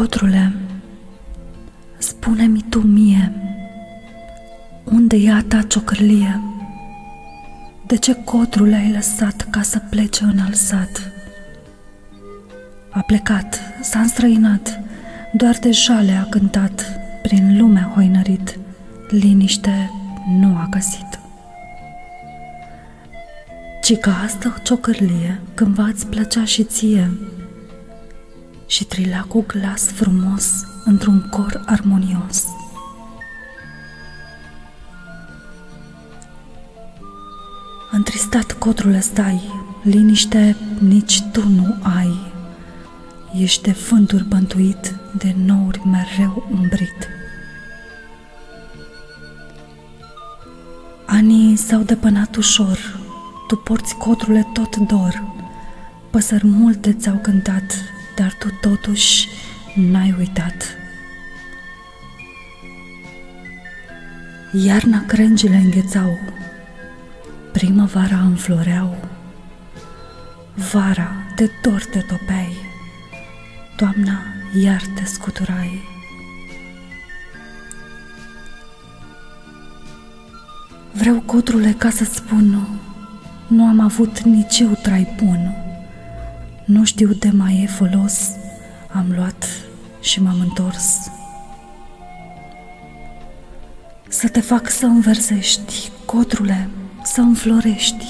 Codrule, spune-mi tu mie, unde e a ta ciocărlie? De ce codrule ai lăsat ca să plece în alsat? A plecat, s-a înstrăinat, doar de jale a cântat, prin lumea hoinărit, liniște nu a găsit. Ci că asta o ciocărlie cândva îți plăcea și ție, și trila cu glas frumos într-un cor armonios. Întristat codrule stai, liniște nici tu nu ai. Ești de vânturi bântuit, de nouri mereu umbrit. Anii s-au depănat ușor, tu porți codrule tot dor. Păsări multe ți-au cântat, dar tu totuși n-ai uitat. Iarna crengile înghețau, primăvara înfloreau, vara de dor te topeai, toamna iar te scuturai. Vreau, cotrule, ca să spun, nu am avut nici eu trai bun. Nu știu de mai e folos, am luat și m-am întors. Să te fac să înversești, cotrule, să înflorești.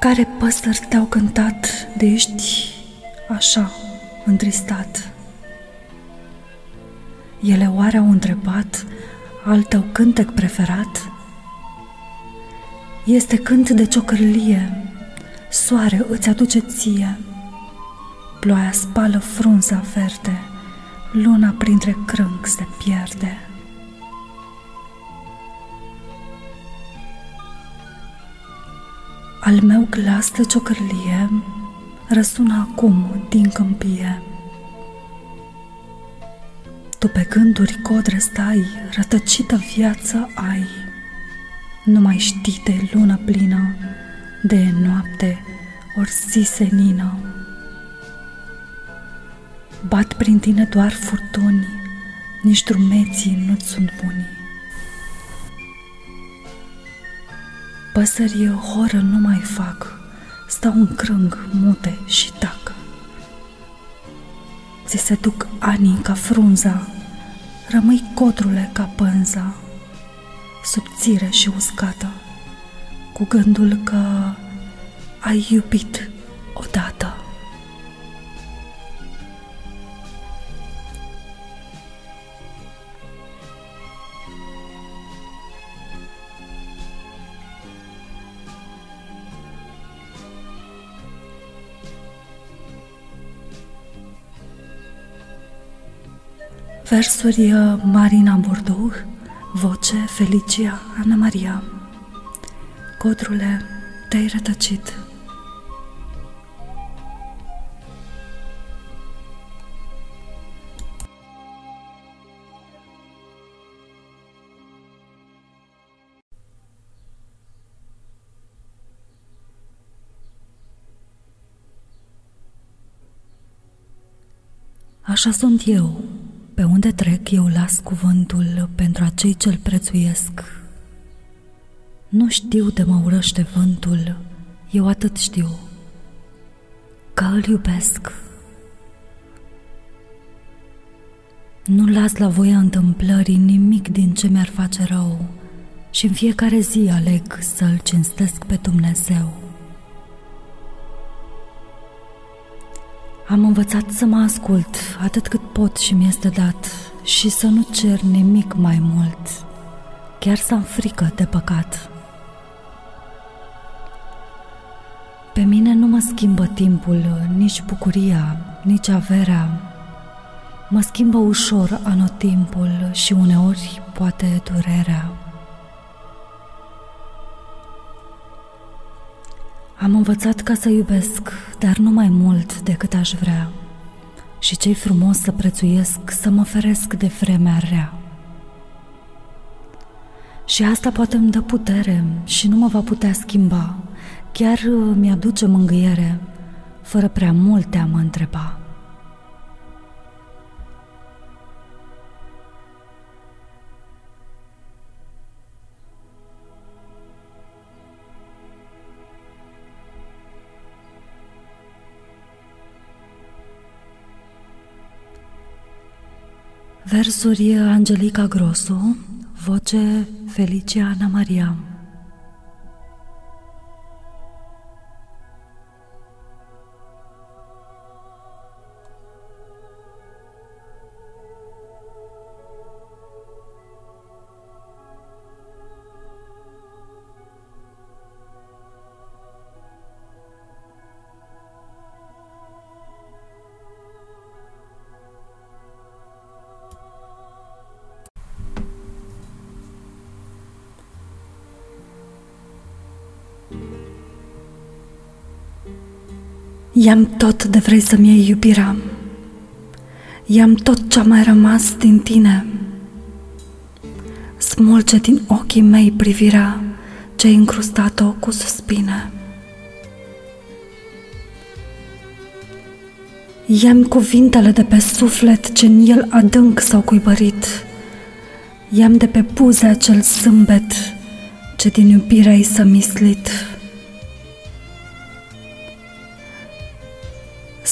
Care păsări te-au cântat de ești așa, întristat? Ele oare au întrebat al tău cântec preferat? Este cânt de ciocărlie, soare îți aduce ție. Ploaia spală frunza verde, luna printre crânc se pierde. Al meu glas de ciocărlie răsună acum din câmpie. Tu pe gânduri codre stai, rătăcită viață ai. Nu mai știi de lună plină, de noapte ori zi senină. Bat prin tine doar furtuni, nici drumeții nu-ți sunt buni. Păsării horă nu mai fac, stau în crâng, mute și tac. Ți se duc anii ca frunza, rămâi cotrule ca pânza, subțire și uscată, cu gândul că ai iubit odată. Versuri uh, Marina Bordeaux, voce Felicia Ana Maria. Codrule, te-ai rătăcit. Așa sunt eu, pe unde trec, eu las cuvântul pentru acei ce-l prețuiesc. Nu știu de mă urăște vântul, eu atât știu, că îl iubesc. Nu las la voia întâmplării nimic din ce mi-ar face rău și în fiecare zi aleg să-L cinstesc pe Dumnezeu. Am învățat să mă ascult atât cât pot și mi-este dat și să nu cer nimic mai mult, chiar să am frică de păcat. Pe mine nu mă schimbă timpul, nici bucuria, nici averea. Mă schimbă ușor anotimpul și uneori poate durerea. Am învățat ca să iubesc, dar nu mai mult decât aș vrea. Și ce frumos să prețuiesc, să mă feresc de vremea rea. Și asta poate îmi dă putere și nu mă va putea schimba, Chiar uh, mi-aduce mângâiere, fără prea multe a mă întreba. Versuri Angelica Grosu, voce Felicia Ana Maria. I-am tot de vrei să-mi iei iubirea. I-am tot ce-a mai rămas din tine. Smulge din ochii mei privirea ce-ai încrustat-o cu suspine. I-am cuvintele de pe suflet ce în el adânc s-au cuibărit. I-am de pe buze acel sâmbet ce din iubire ai să mislit.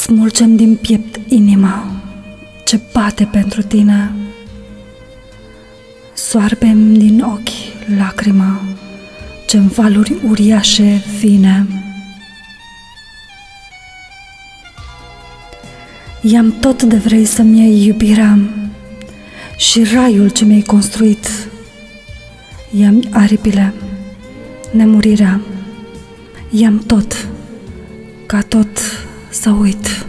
Smulgem din piept inima ce bate pentru tine. Soarbem din ochi lacrima ce în valuri uriașe vine. I-am tot de vrei să-mi iei iubirea și raiul ce mi-ai construit. I-am aripile, nemurirea, i-am tot, ca tot să uit.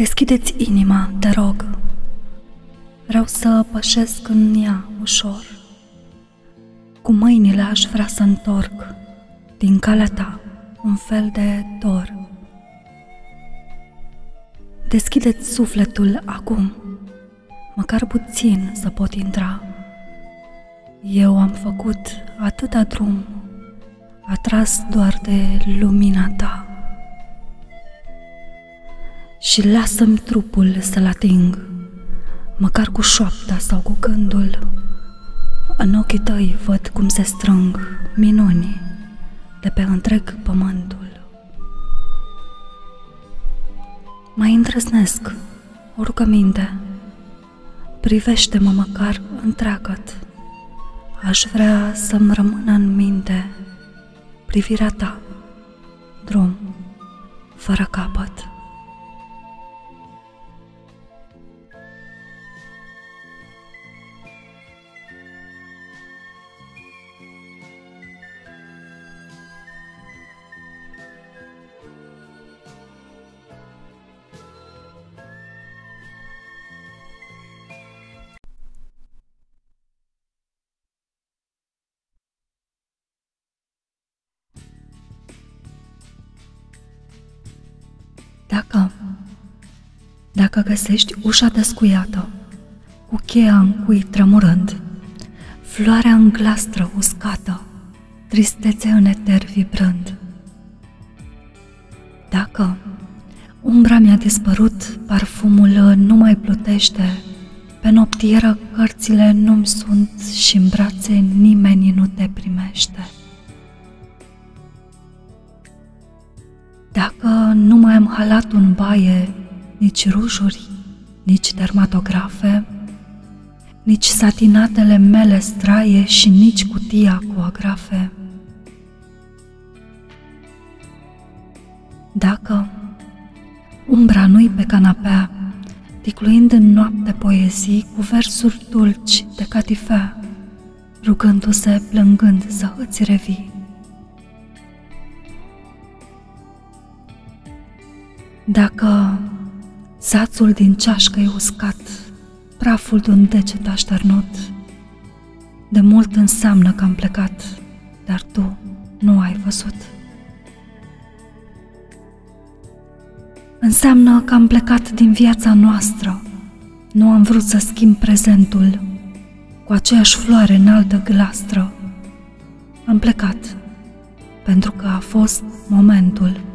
Deschideți inima, te rog. Vreau să pășesc în ea ușor. Cu mâinile aș vrea să întorc din calea ta un fel de dor. Deschideți sufletul acum, măcar puțin să pot intra. Eu am făcut atâta drum, atras doar de lumina ta și lasă-mi trupul să-l ating, măcar cu șoapta sau cu gândul. În ochii tăi văd cum se strâng minuni de pe întreg pământul. Mai îndrăznesc o rugăminte, privește-mă măcar întreagăt. Aș vrea să-mi rămână în minte privirea ta, drum fără capăt. Dacă, dacă găsești ușa descuiată, cu cheia în cui tremurând, floarea în glastră uscată, tristețe în eter vibrând. Dacă umbra mi-a dispărut, parfumul nu mai plutește, pe noptieră cărțile nu-mi sunt și în brațe nimeni nu te primește. Dacă nu mai am halat în baie, nici rujuri, nici dermatografe, nici satinatele mele straie și nici cutia cu agrafe. Dacă umbra nu-i pe canapea, ticluind în noapte poezii cu versuri dulci de catifea, rugându-se plângând să îți revii. Dacă sațul din ceașcă e uscat, praful de un deget așternut, de mult înseamnă că am plecat, dar tu nu ai văzut. Înseamnă că am plecat din viața noastră. Nu am vrut să schimb prezentul cu aceeași floare înaltă glastră. Am plecat pentru că a fost momentul.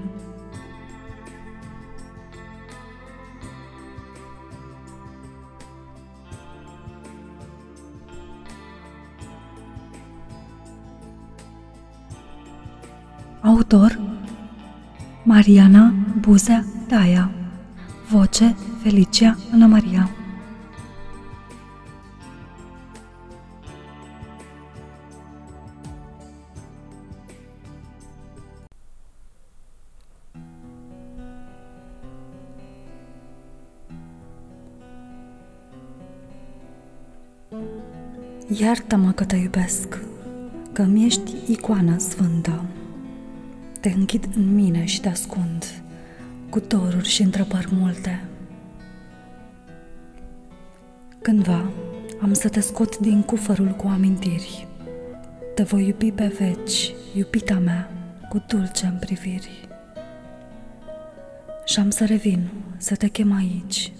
Autor Mariana Buzea Daia Voce Felicia Ana Maria Iartă-mă că te iubesc, că mi ești icoana sfântă. Te închid în mine și te ascund, cu doruri și întrebări multe. Cândva am să te scot din cufărul cu amintiri. Te voi iubi pe veci, iubita mea, cu dulce în priviri. Și am să revin, să te chem aici,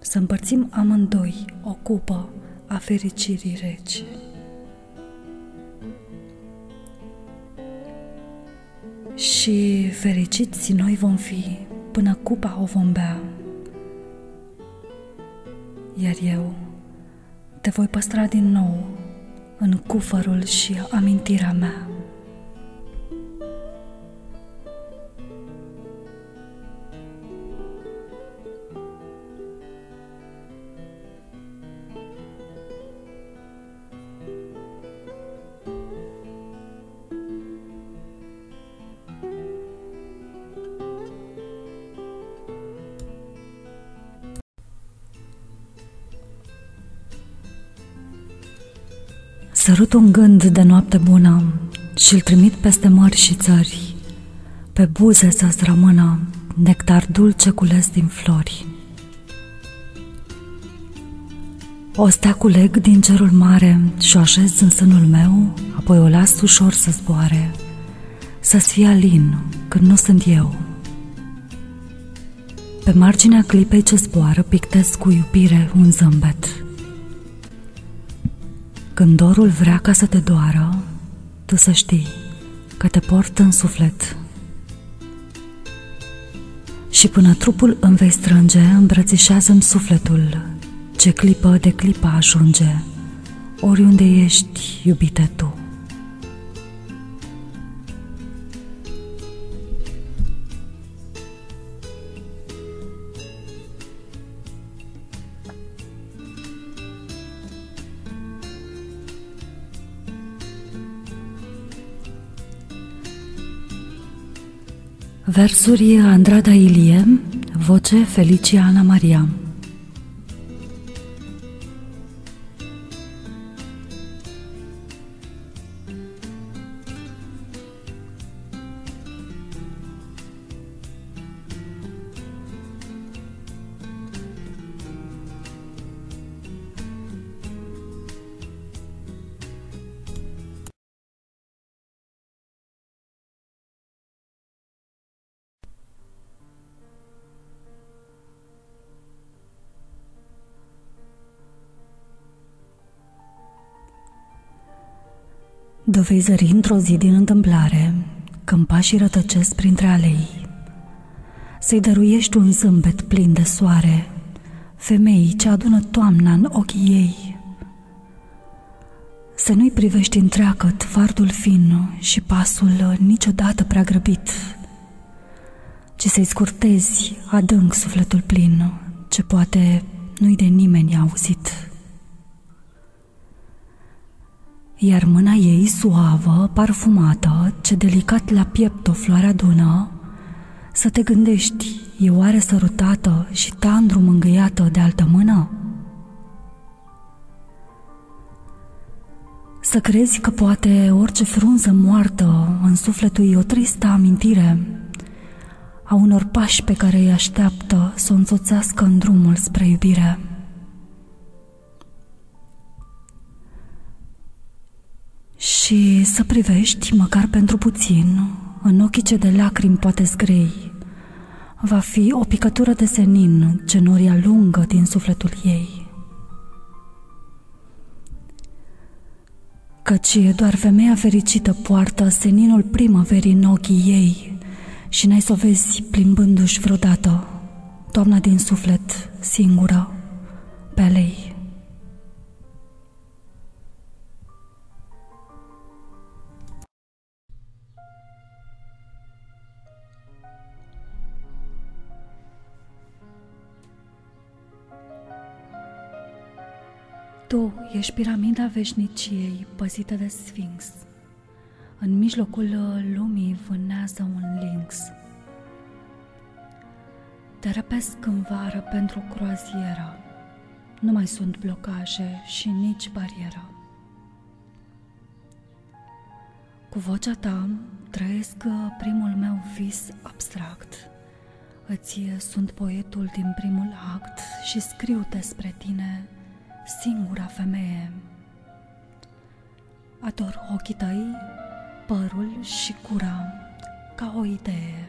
să împărțim amândoi o cupă a fericirii reci. Și fericiți noi vom fi până cupa o vom bea. Iar eu te voi păstra din nou în cufărul și amintirea mea. Sărut un gând de noapte bună și-l trimit peste mări și țări, pe buze să-ți rămână nectar dulce cules din flori. O stea culeg din cerul mare și o așez în sânul meu, apoi o las ușor să zboare, să-ți fie alin când nu sunt eu. Pe marginea clipei ce zboară pictez cu iubire un zâmbet – când dorul vrea ca să te doară, tu să știi că te port în suflet. Și până trupul îmi vei strânge, îmbrățișează-mi sufletul, ce clipă de clipă ajunge, oriunde ești, iubite tu. Versuri Andrada Ilie, voce Felicia Ana Maria. De vei zări într-o zi din întâmplare, când pașii rătăcesc printre alei. Să-i dăruiești un zâmbet plin de soare, femeii ce adună toamna în ochii ei. Să nu-i privești întreagăt fardul fin și pasul niciodată prea grăbit, ci să-i scurtezi adânc sufletul plin, ce poate nu-i de nimeni auzit iar mâna ei suavă, parfumată, ce delicat la piept o floare adună, Să te gândești, e oare sărutată și tandru mângâiată de altă mână? Să crezi că poate orice frunză moartă în sufletul e o tristă amintire a unor pași pe care îi așteaptă să o însoțească în drumul spre iubire. Și să privești, măcar pentru puțin, în ochii ce de lacrimi poate zgrei, va fi o picătură de senin ce noria lungă din sufletul ei. Căci doar femeia fericită poartă seninul primăverii în ochii ei și n-ai să o vezi plimbându-și vreodată, toamna din suflet, singură, pe alei. Ești piramida veșniciei păzită de Sfinx. În mijlocul lumii vânează un lynx. Te răpesc în vară pentru croazieră. Nu mai sunt blocaje și nici barieră. Cu vocea ta trăiesc primul meu vis abstract. Îți sunt poetul din primul act și scriu despre tine singura femeie. Ador ochii tăi, părul și cura ca o idee.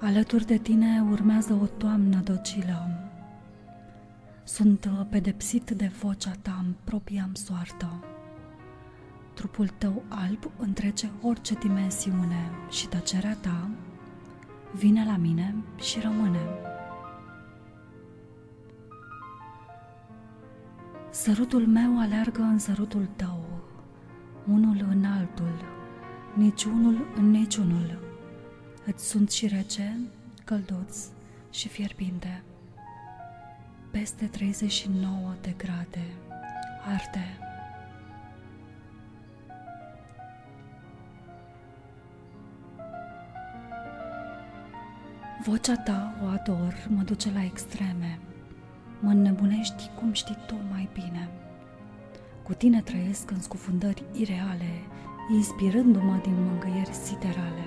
Alături de tine urmează o toamnă docilă. Sunt pedepsit de vocea ta în propria soartă. Trupul tău alb întrece orice dimensiune și tăcerea ta vine la mine și rămâne. Sărutul meu aleargă în sărutul tău, unul în altul, niciunul în niciunul. Îți sunt și rece, călduț și fierbinte. Peste 39 de grade, arde. Vocea ta, o ador, mă duce la extreme. Mă înnebunești cum știi tu mai bine. Cu tine trăiesc în scufundări ireale, inspirându-mă din mângâieri siderale.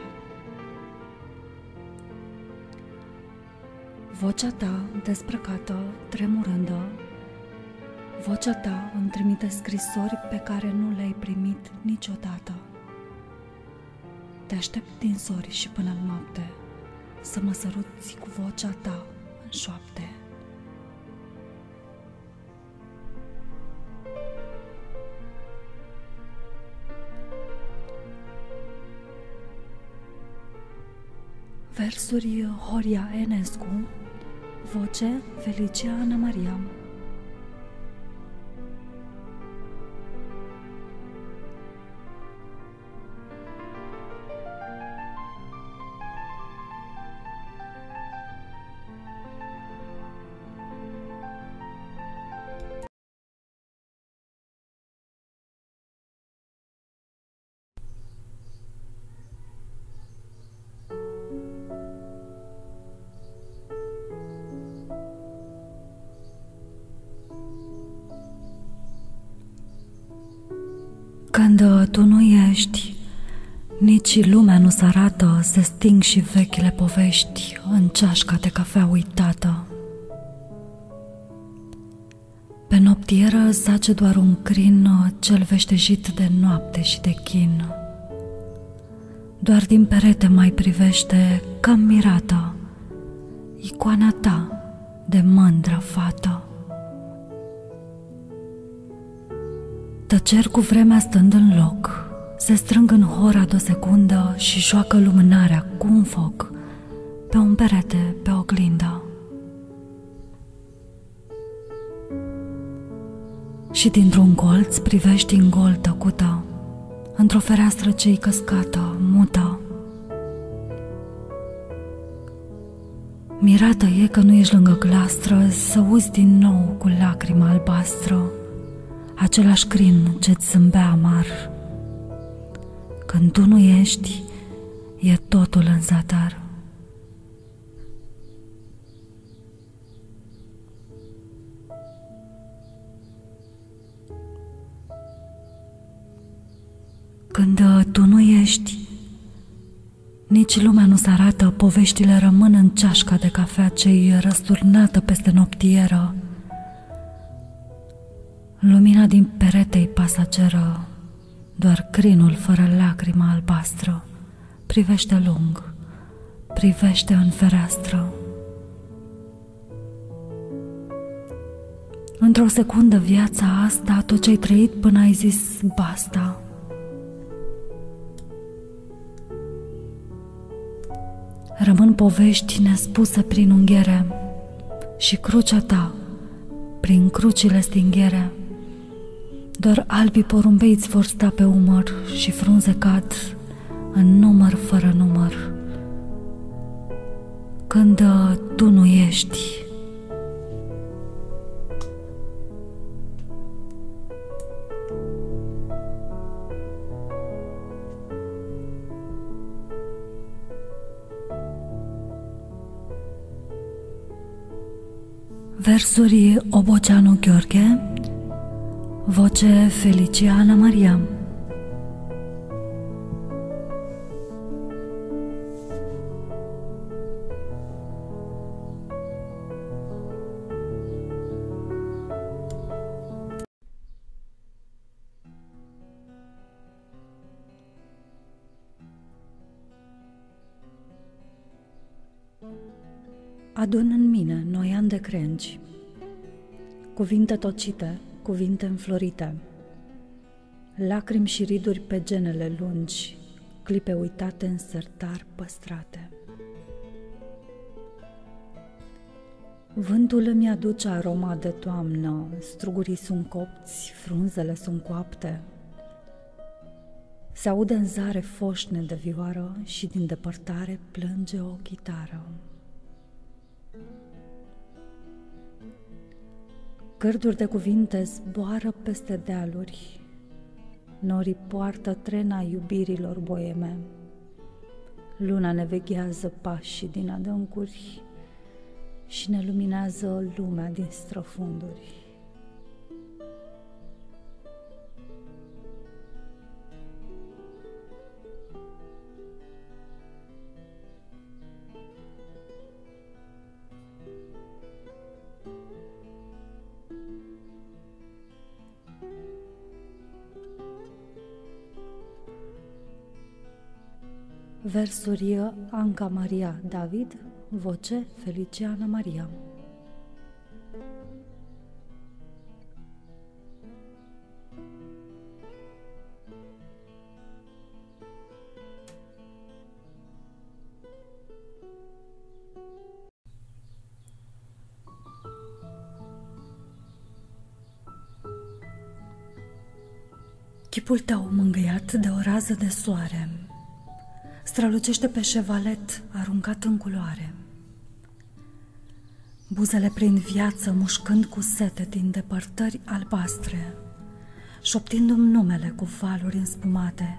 Vocea ta, desprăcată, tremurândă, vocea ta îmi trimite scrisori pe care nu le-ai primit niciodată. Te aștept din sori și până în noapte să mă săruți cu vocea ta în șoapte. Versuri Horia Enescu, voce Felicia Ana Maria. Când tu nu ești, nici lumea nu se arată, se sting și vechile povești în ceașca de cafea uitată. Pe noptieră zace doar un crin cel veștejit de noapte și de chin. Doar din perete mai privește, cam mirată, icoana ta de mândră fată. Tăceri cu vremea stând în loc, se strâng în hora de o secundă și joacă lumânarea cu un foc pe un perete, pe oglindă. Și dintr-un colț privești în gol tăcută, într-o fereastră ce-i căscată, mută. Mirată e că nu ești lângă glastră, să uzi din nou cu lacrima albastră același crin ce-ți zâmbea amar Când tu nu ești, e totul în zadar. Când uh, tu nu ești, nici lumea nu se arată, poveștile rămân în ceașca de cafea ce răsturnată peste noptieră. Lumina din peretei pasageră, doar crinul fără lacrimă albastră, privește lung, privește în fereastră. Într-o secundă viața asta, tot ce ai trăit până ai zis basta – Rămân povești nespuse prin unghiere și crucea ta prin crucile stinghere. Doar albii porumbeți îți vor sta pe umăr și frunze cad în număr fără număr. Când uh, tu nu ești, Versuri Oboceanu Gheorghe Voce Feliciana Maria Adun în mine noi ani de crengi, cuvinte tocite, cuvinte înflorite, lacrimi și riduri pe genele lungi, clipe uitate în sertar păstrate. Vântul îmi aduce aroma de toamnă, strugurii sunt copți, frunzele sunt coapte. Se aude în zare foșne de vioară și din depărtare plânge o chitară. Gârduri de cuvinte zboară peste dealuri, norii poartă trena iubirilor boeme. Luna ne veghează pașii din adâncuri și ne luminează lumea din străfunduri. Versuri Anca Maria David, voce Feliciana Maria. Chipul tău mângâiat de o rază de soare strălucește pe șevalet aruncat în culoare. Buzele prin viață mușcând cu sete din depărtări albastre, șoptindu-mi numele cu valuri înspumate,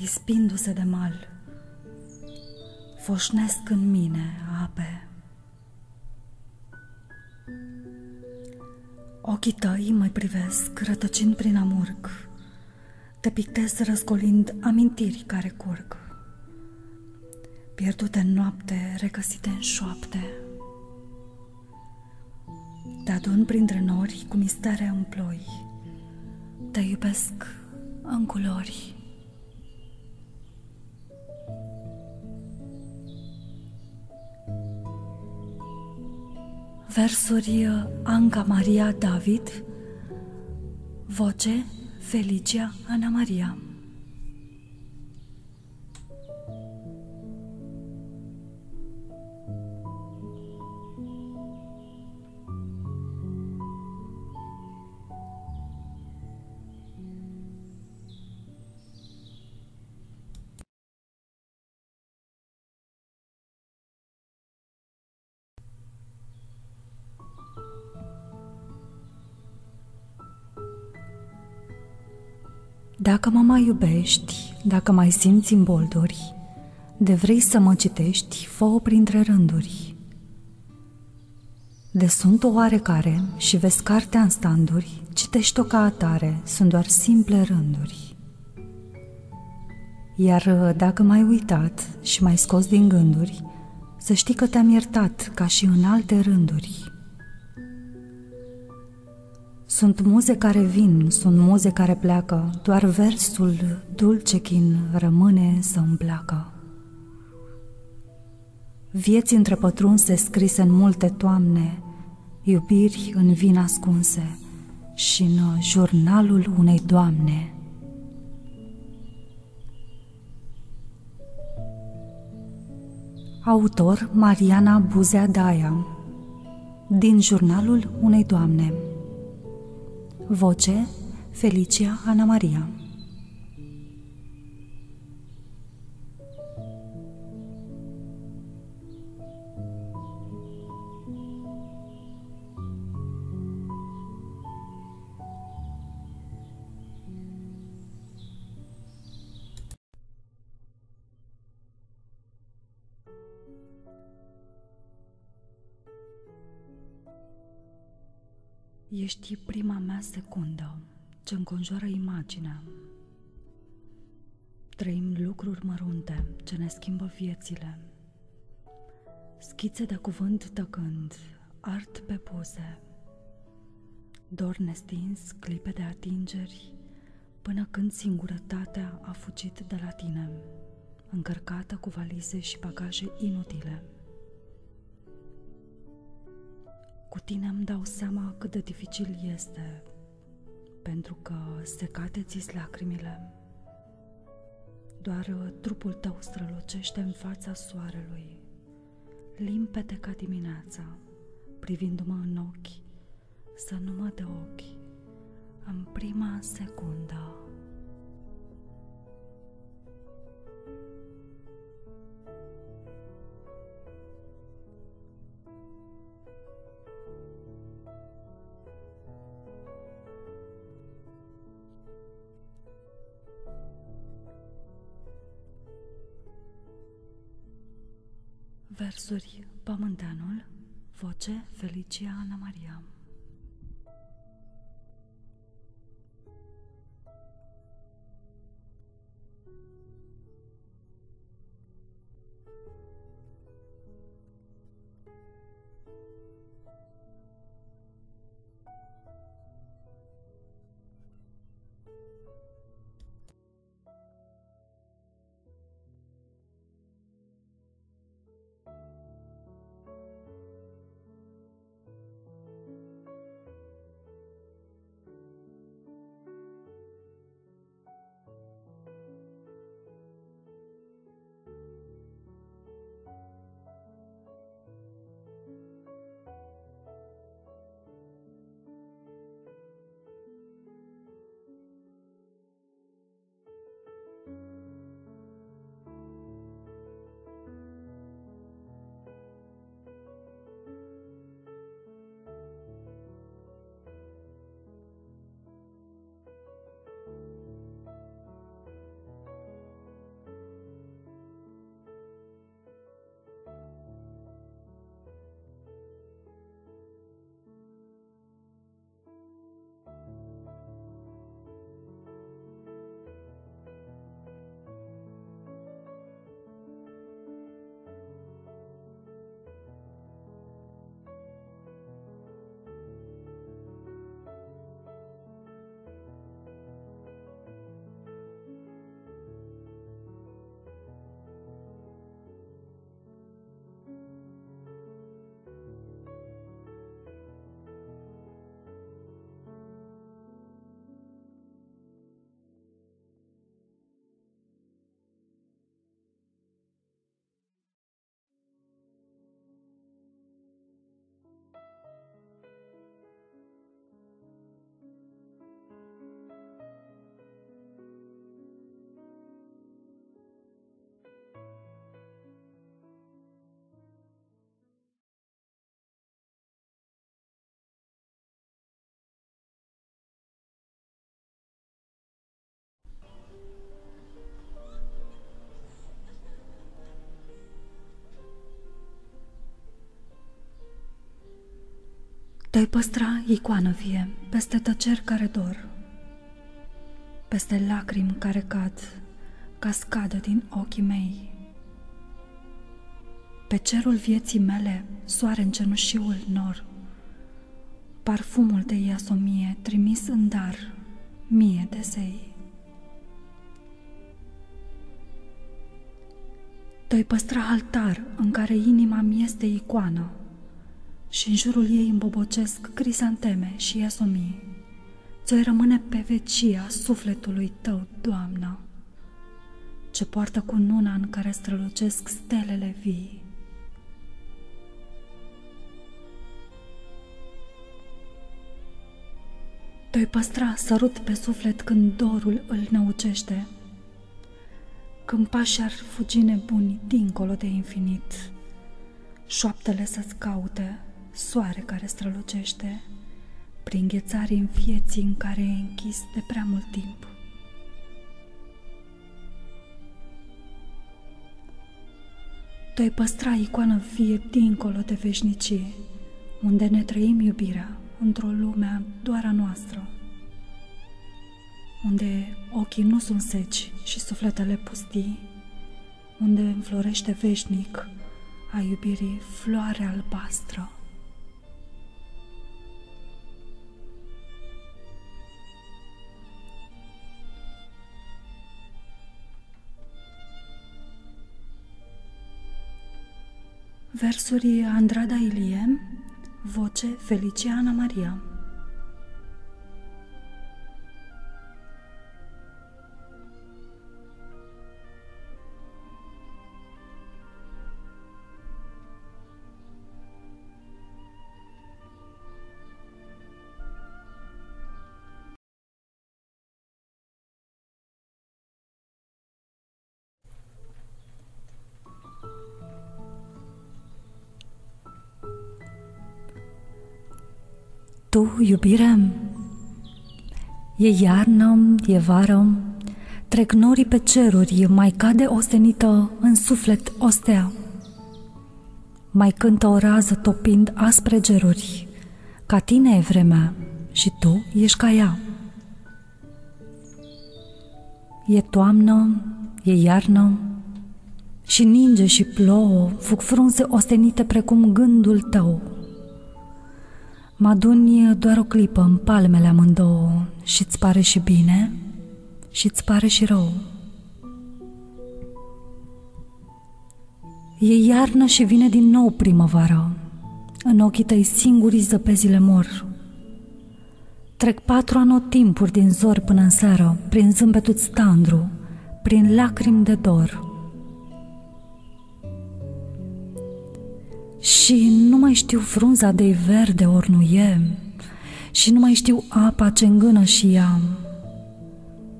ispindu-se de mal. Foșnesc în mine ape. Ochii tăi mă privesc, rătăcind prin amurg. Te pictez răscolind amintiri care curg pierdute în noapte, regăsite în șoapte. Te adun printre nori cu mistere în ploi, te iubesc în culori. Versuri Anca Maria David, voce Felicia Ana Maria. Dacă mă mai iubești, dacă mai simți bolduri, de vrei să mă citești, fă-o printre rânduri. De sunt o oarecare și vezi cartea în standuri, citești-o ca atare, sunt doar simple rânduri. Iar dacă m-ai uitat și m-ai scos din gânduri, să știi că te-am iertat ca și în alte rânduri. Sunt muze care vin, sunt muze care pleacă, doar versul dulce chin rămâne să îmi placă. Vieți întrepătrunse scrise în multe toamne, iubiri în vin ascunse și în jurnalul unei doamne. Autor Mariana Buzea Daia Din jurnalul unei doamne Voce Felicia Ana Maria Ești prima mea secundă ce înconjoară imaginea. Trăim lucruri mărunte ce ne schimbă viețile. Schițe de cuvânt tăcând, art pe poze. Dor nestins, clipe de atingeri, până când singurătatea a fugit de la tine, încărcată cu valize și bagaje inutile. Cu tine îmi dau seama cât de dificil este, pentru că secate ți lacrimile. Doar uh, trupul tău strălucește în fața soarelui, limpede ca dimineața, privindu-mă în ochi, să nu mă de ochi, în prima secundă. Versuri Pământeanul Voce Felicia Ana Maria Te-ai păstra icoană vie peste tăceri care dor, peste lacrimi care cad, cascadă din ochii mei. Pe cerul vieții mele soare în cenușiul nor, parfumul de iasomie trimis în dar mie de zei. Toi păstra altar în care inima mi este icoană și în jurul ei îmbobocesc crisanteme și iasomii. Ți-o rămâne pe vecia sufletului tău, Doamnă, ce poartă cu nuna în care strălucesc stelele vii. Toi păstra sărut pe suflet când dorul îl năucește, când pașii ar fugi nebuni dincolo de infinit, șoaptele să-ți caute, soare care strălucește, prin ghețarii în vieții în care e închis de prea mult timp. Tu ai păstra icoană vie dincolo de veșnicie, unde ne trăim iubirea într-o lume doar a noastră, unde ochii nu sunt seci și sufletele pustii, unde înflorește veșnic a iubirii floare albastră. Versuri Andrada Ilie, voce Feliciana Maria. Tu, iubire, e iarnă, e vară, trec norii pe ceruri, mai cade ostenită în suflet ostea. Mai cântă o rază topind aspre geruri, ca tine e vremea și tu ești ca ea. E toamnă, e iarnă și ninge și plouă, fug frunze ostenite precum gândul tău. Mă aduni doar o clipă în palmele amândouă și-ți pare și bine și-ți pare și rău. E iarnă și vine din nou primăvară. În ochii tăi singurii zăpezile mor. Trec patru anotimpuri din zor până în seară, prin zâmbetul tandru, prin lacrimi de dor. Și nu mai știu frunza de verde ori nu e și nu mai știu apa ce îngână și ea.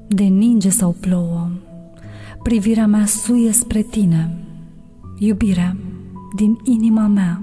De ninge sau plouă, privirea mea suie spre tine, iubire din inima mea.